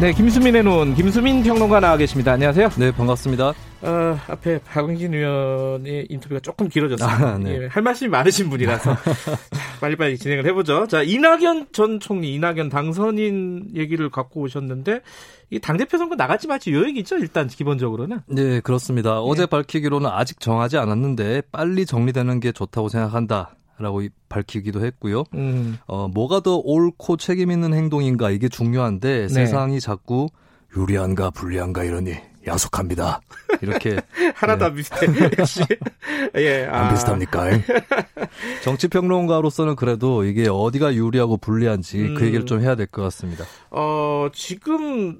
네, 김수민의 눈, 김수민 평론가 나와 계십니다. 안녕하세요. 네, 반갑습니다. 어, 앞에 박원진 의원의 인터뷰가 조금 길어졌습니다. 아, 네. 예, 할 말씀이 많으신 분이라서 빨리빨리 진행을 해보죠. 자, 이낙연 전 총리, 이낙연 당선인 얘기를 갖고 오셨는데 이 당대표 선거 나갈지 말지 요 얘기죠, 일단 기본적으로는. 네, 그렇습니다. 어제 밝히기로는 아직 정하지 않았는데 빨리 정리되는 게 좋다고 생각한다. 라고 밝히기도 했고요. 음, 어, 뭐가 더 옳고 책임 있는 행동인가 이게 중요한데 세상이 자꾸 유리한가 불리한가 이러니 야속합니다. 이렇게 하나도 안 비슷해. 역시. 예, 안 비슷합니까? 정치 평론가로서는 그래도 이게 어디가 유리하고 불리한지 음. 그 얘기를 좀 해야 될 것 같습니다. 어, 지금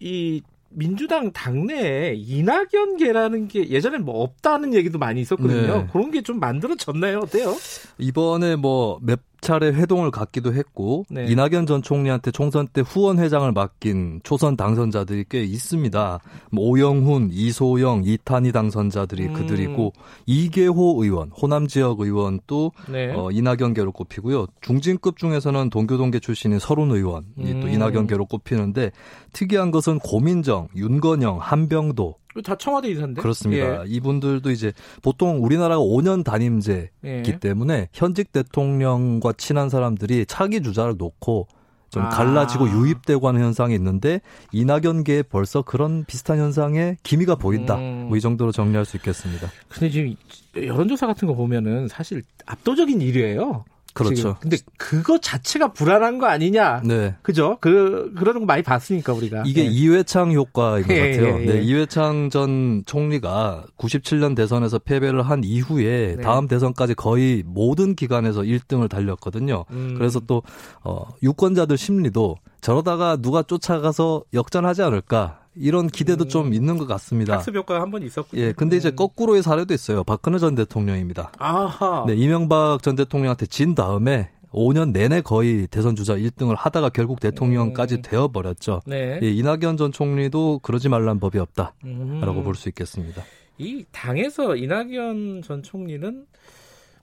이 민주당 당내에 이낙연계라는 게 예전에 뭐 없다는 얘기도 많이 있었거든요. 네. 그런 게 좀 만들어졌나요? 어때요? 이번에 뭐 몇 차례 회동을 갖기도 했고 네. 이낙연 전 총리한테 총선 때 후원 회장을 맡긴 초선 당선자들이 꽤 있습니다. 뭐 오영훈, 이소영, 이탄희 당선자들이 음. 그들이고 이계호 의원, 호남 지역 의원도 네. 어, 이낙연계로 꼽히고요. 중진급 중에서는 동교동계 출신인 서른 의원이 또 음. 이낙연계로 꼽히는데 특이한 것은 고민정, 윤건영, 한병도 다 청와대 인사인데. 그렇습니다. 이분들도 이제 보통 우리나라가 5년 단임제 예. 때문에 현직 대통령과 친한 사람들이 차기 주자를 놓고 좀 아. 갈라지고 유입되고 하는 현상이 있는데 이낙연계에 벌써 그런 비슷한 현상에 기미가 보인다. 음. 뭐이 정도로 정리할 수 있겠습니다. 근데 지금 여론조사 같은 거 보면은 사실 압도적인 1위예요. 그렇죠. 근데 그거 자체가 불안한 거 아니냐? 네. 그죠? 그 그런 거 많이 봤으니까 우리가. 이게 예. 이회창 효과인 것 예, 같아요. 예, 예. 네, 이회창 전 총리가 97년 대선에서 패배를 한 이후에 네. 다음 대선까지 거의 모든 기관에서 1등을 달렸거든요. 음. 그래서 또 어, 유권자들 심리도 저러다가 누가 쫓아가서 역전하지 않을까 이런 기대도 음. 좀 있는 것 같습니다. 학습 효과가 한 번 있었고. 예, 근데 이제 음. 거꾸로의 사례도 있어요. 박근혜 전 대통령입니다. 아하. 네, 이명박 전 대통령한테 진 다음에 5년 내내 거의 대선 주자 1등을 하다가 결국 대통령까지 음. 되어 버렸죠. 네. 예, 이낙연 전 총리도 그러지 말란 법이 없다라고 음. 볼수 있겠습니다. 이 당에서 이낙연 전 총리는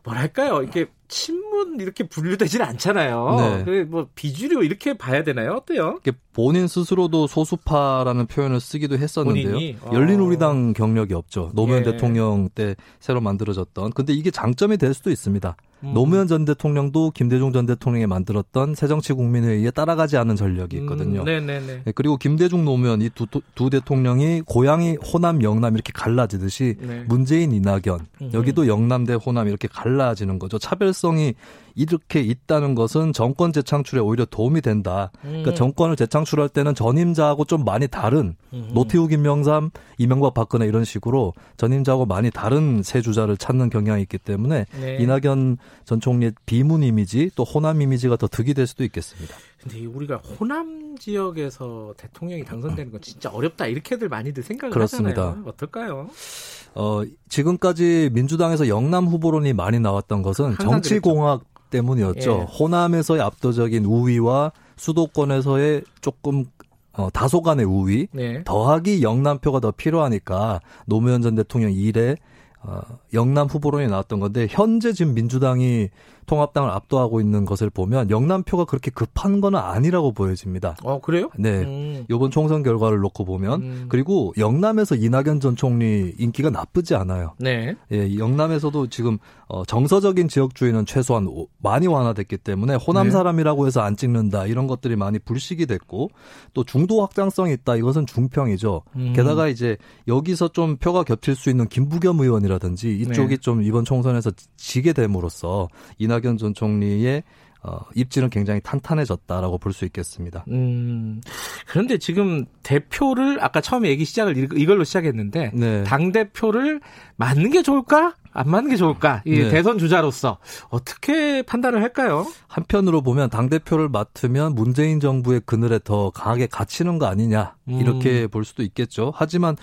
뭐랄까요 이렇게 친문 이렇게 분류되질 않잖아요. 네. 그래 뭐 비주류 이렇게 봐야 되나요? 어때요? 본인 스스로도 소수파라는 표현을 쓰기도 했었는데요. 어. 열린우리당 경력이 없죠. 노무현 예. 대통령 때 새로 만들어졌던. 근데 이게 장점이 될 수도 있습니다. 음. 노무현 전 대통령도 김대중 전 대통령이 만들었던 새정치국민회의에 따라가게 하는 전력이 있거든요. 음, 네네네. 네, 그리고 김대중 노무현 이두 두 대통령이 고향이 호남 영남 이렇게 갈라지듯이 네. 문재인 이낙연 음. 여기도 영남 대 호남 이렇게 갈라지는 거죠. 차별성이 이렇게 있다는 것은 정권 재창출에 오히려 도움이 된다. 그러니까 음. 정권을 재창출할 때는 전임자하고 좀 많이 다른 음. 노태우, 김명삼, 이명박, 박근혜 이런 식으로 전임자하고 많이 다른 세 주자를 찾는 경향이 있기 때문에 네. 이낙연 전 총리의 비문 이미지 또 호남 이미지가 더 득이 될 수도 있겠습니다. 근데 이 우리가 호남 지역에서 대통령이 당선되는 건 진짜 어렵다 이렇게들 많이들 생각을 그렇습니다. 하잖아요. 어떨까요? 어, 지금까지 민주당에서 영남 후보론이 많이 나왔던 것은 정치공학 때문이었죠. 예. 호남에서의 압도적인 우위와 수도권에서의 조금 어, 다소간의 우위, 네. 더하기 영남표가 더 필요하니까 노무현 전 대통령 일에 어, 영남 후보론이 나왔던 건데 현재 지금 민주당이 통합당을 압도하고 있는 것을 보면 영남표가 그렇게 급한 건 아니라고 보여집니다. 어 그래요? 네. 음. 이번 총선 결과를 놓고 보면 음. 그리고 영남에서 이낙연 전 총리 인기가 나쁘지 않아요. 네. 예, 영남에서도 지금 어, 정서적인 지역주의는 최소한 오- 많이 완화됐기 때문에 호남 네. 사람이라고 해서 안 찍는다 이런 것들이 많이 불식이 됐고 또 중도 확장성이 있다 이것은 중평이죠. 음. 게다가 이제 여기서 좀 표가 겹칠 수 있는 김부겸 의원이라 든지 이쪽이 네. 좀 이번 총선에서 지게 됨으로써 이낙연 전 총리의 어, 입지는 굉장히 탄탄해졌다라고 볼 수 있겠습니다. 음. 그런데 지금 대표를 아까 처음에 얘기 시작을 이- 이걸로 시작했는데 네. 당 대표를 맞는 게 좋을까? 안 맞는 게 좋을까? 이 네. 대선 주자로서 어떻게 판단을 할까요? 한편으로 보면 당 대표를 맡으면 문재인 정부의 그늘에 더 강하게 갇히는 거 아니냐 음. 이렇게 볼 수도 있겠죠. 하지만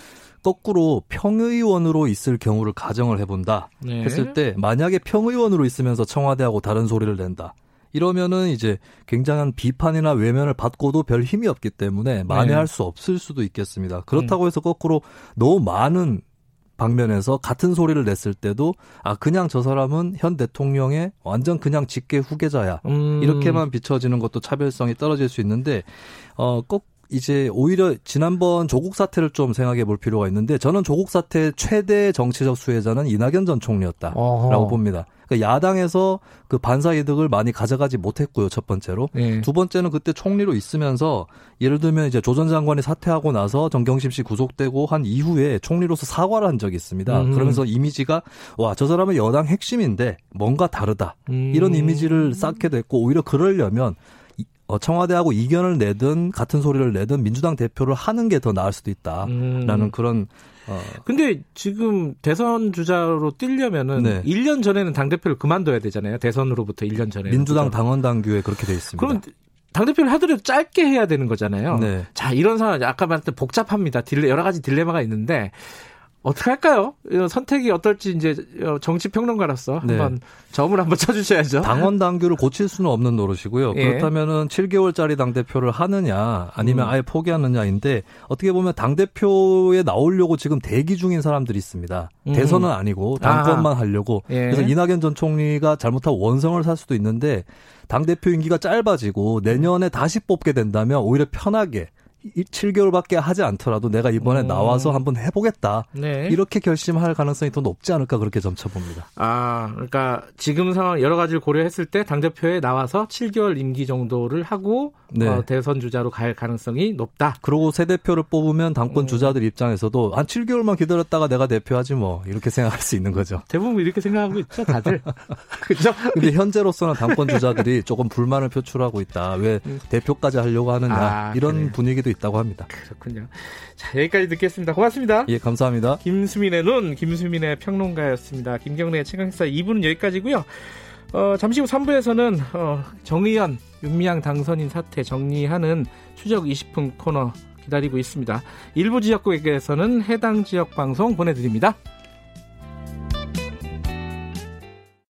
거꾸로 평의원으로 있을 경우를 가정을 해본다 네. 했을 때 만약에 평의원으로 있으면서 청와대하고 다른 소리를 낸다. 이러면은 이제 굉장한 비판이나 외면을 받고도 별 힘이 없기 때문에 만회할 수 없을 수도 있겠습니다. 그렇다고 해서 거꾸로 너무 많은 방면에서 같은 소리를 냈을 때도 아 그냥 저 사람은 현 대통령의 완전 그냥 직계 후계자야 음. 이렇게만 비춰지는 것도 차별성이 떨어질 수 있는데 어꼭 이제 오히려 지난번 조국 사태를 좀 생각해 볼 필요가 있는데 저는 조국 사태 최대 정치적 수혜자는 이낙연 전 총리였다라고 어허. 봅니다. 그러니까 야당에서 그 반사 이득을 많이 가져가지 못했고요. 첫 번째로. 네. 두 번째는 그때 총리로 있으면서 예를 들면 이제 조 전 장관이 사퇴하고 나서 정경심 씨 구속되고 한 이후에 총리로서 사과를 한 적이 있습니다. 음. 그러면서 이미지가 와 저 사람은 여당 핵심인데 뭔가 다르다 음. 이런 이미지를 쌓게 됐고 오히려 그러려면 청와대하고 이견을 내든 같은 소리를 내든 민주당 대표를 하는 게 더 나을 수도 있다라는 음. 그런 어, 근데 지금 대선 주자로 뛰려면은 네. 1년 전에는 당 대표를 그만둬야 되잖아요. 대선으로부터 1년 전에. 민주당 당원 당규에 그렇게 돼 있습니다. 그럼 당 대표를 하더라도 짧게 해야 되는 거잖아요. 네. 자 이런 상황 아까 말했던 복잡합니다. 딜레 여러 가지 딜레마가 있는데 어떻게 할까요? 어, 선택이 어떨지 이제 어, 정치 평론가로서 네. 한번 점을 한번 쳐주셔야죠. 당원 당규를 고칠 수는 없는 노릇이고요. 예. 그렇다면은 7개월짜리 당 대표를 하느냐 아니면 음. 아예 포기하느냐인데 어떻게 보면 당 대표에 나오려고 지금 대기 중인 사람들이 있습니다. 음. 대선은 아니고 당권만 하려고. 예. 그래서 이낙연 전 총리가 잘못하고 원성을 살 수도 있는데 당 대표 임기가 짧아지고 내년에 다시 뽑게 된다면 오히려 편하게 이 7개월밖에 하지 않더라도 내가 이번에 음. 나와서 한번 해보겠다. 네. 이렇게 결심할 가능성이 더 높지 않을까 그렇게 점쳐봅니다. 아, 그러니까 지금 상황 여러 가지를 고려했을 때 당 대표에 나와서 7개월 임기 정도를 하고 네. 어, 대선 주자로 갈 가능성이 높다. 그리고 새 대표를 뽑으면 당권 음. 주자들 입장에서도 한 7개월만 기다렸다가 내가 대표하지 뭐 이렇게 생각할 수 있는 거죠. 대부분 이렇게 생각하고 있죠, 다들. 그죠? 근데 현재로서는 당권 주자들이 조금 불만을 표출하고 있다. 왜 대표까지 하려고 하느냐 아, 이런 그래요. 분위기도 있다고 합니다. 그렇군요. 자, 여기까지 듣겠습니다. 고맙습니다. 예, 감사합니다. 김수민의 눈, 김수민의 평론가였습니다. 김경래의 최강시사 2부는 여기까지고요. 어, 잠시 후 3부에서는 어, 정의연, 윤미향 당선인 사태 정리하는 추적 20분 코너 기다리고 있습니다. 일부 지역국에서는 해당 지역 방송 보내드립니다.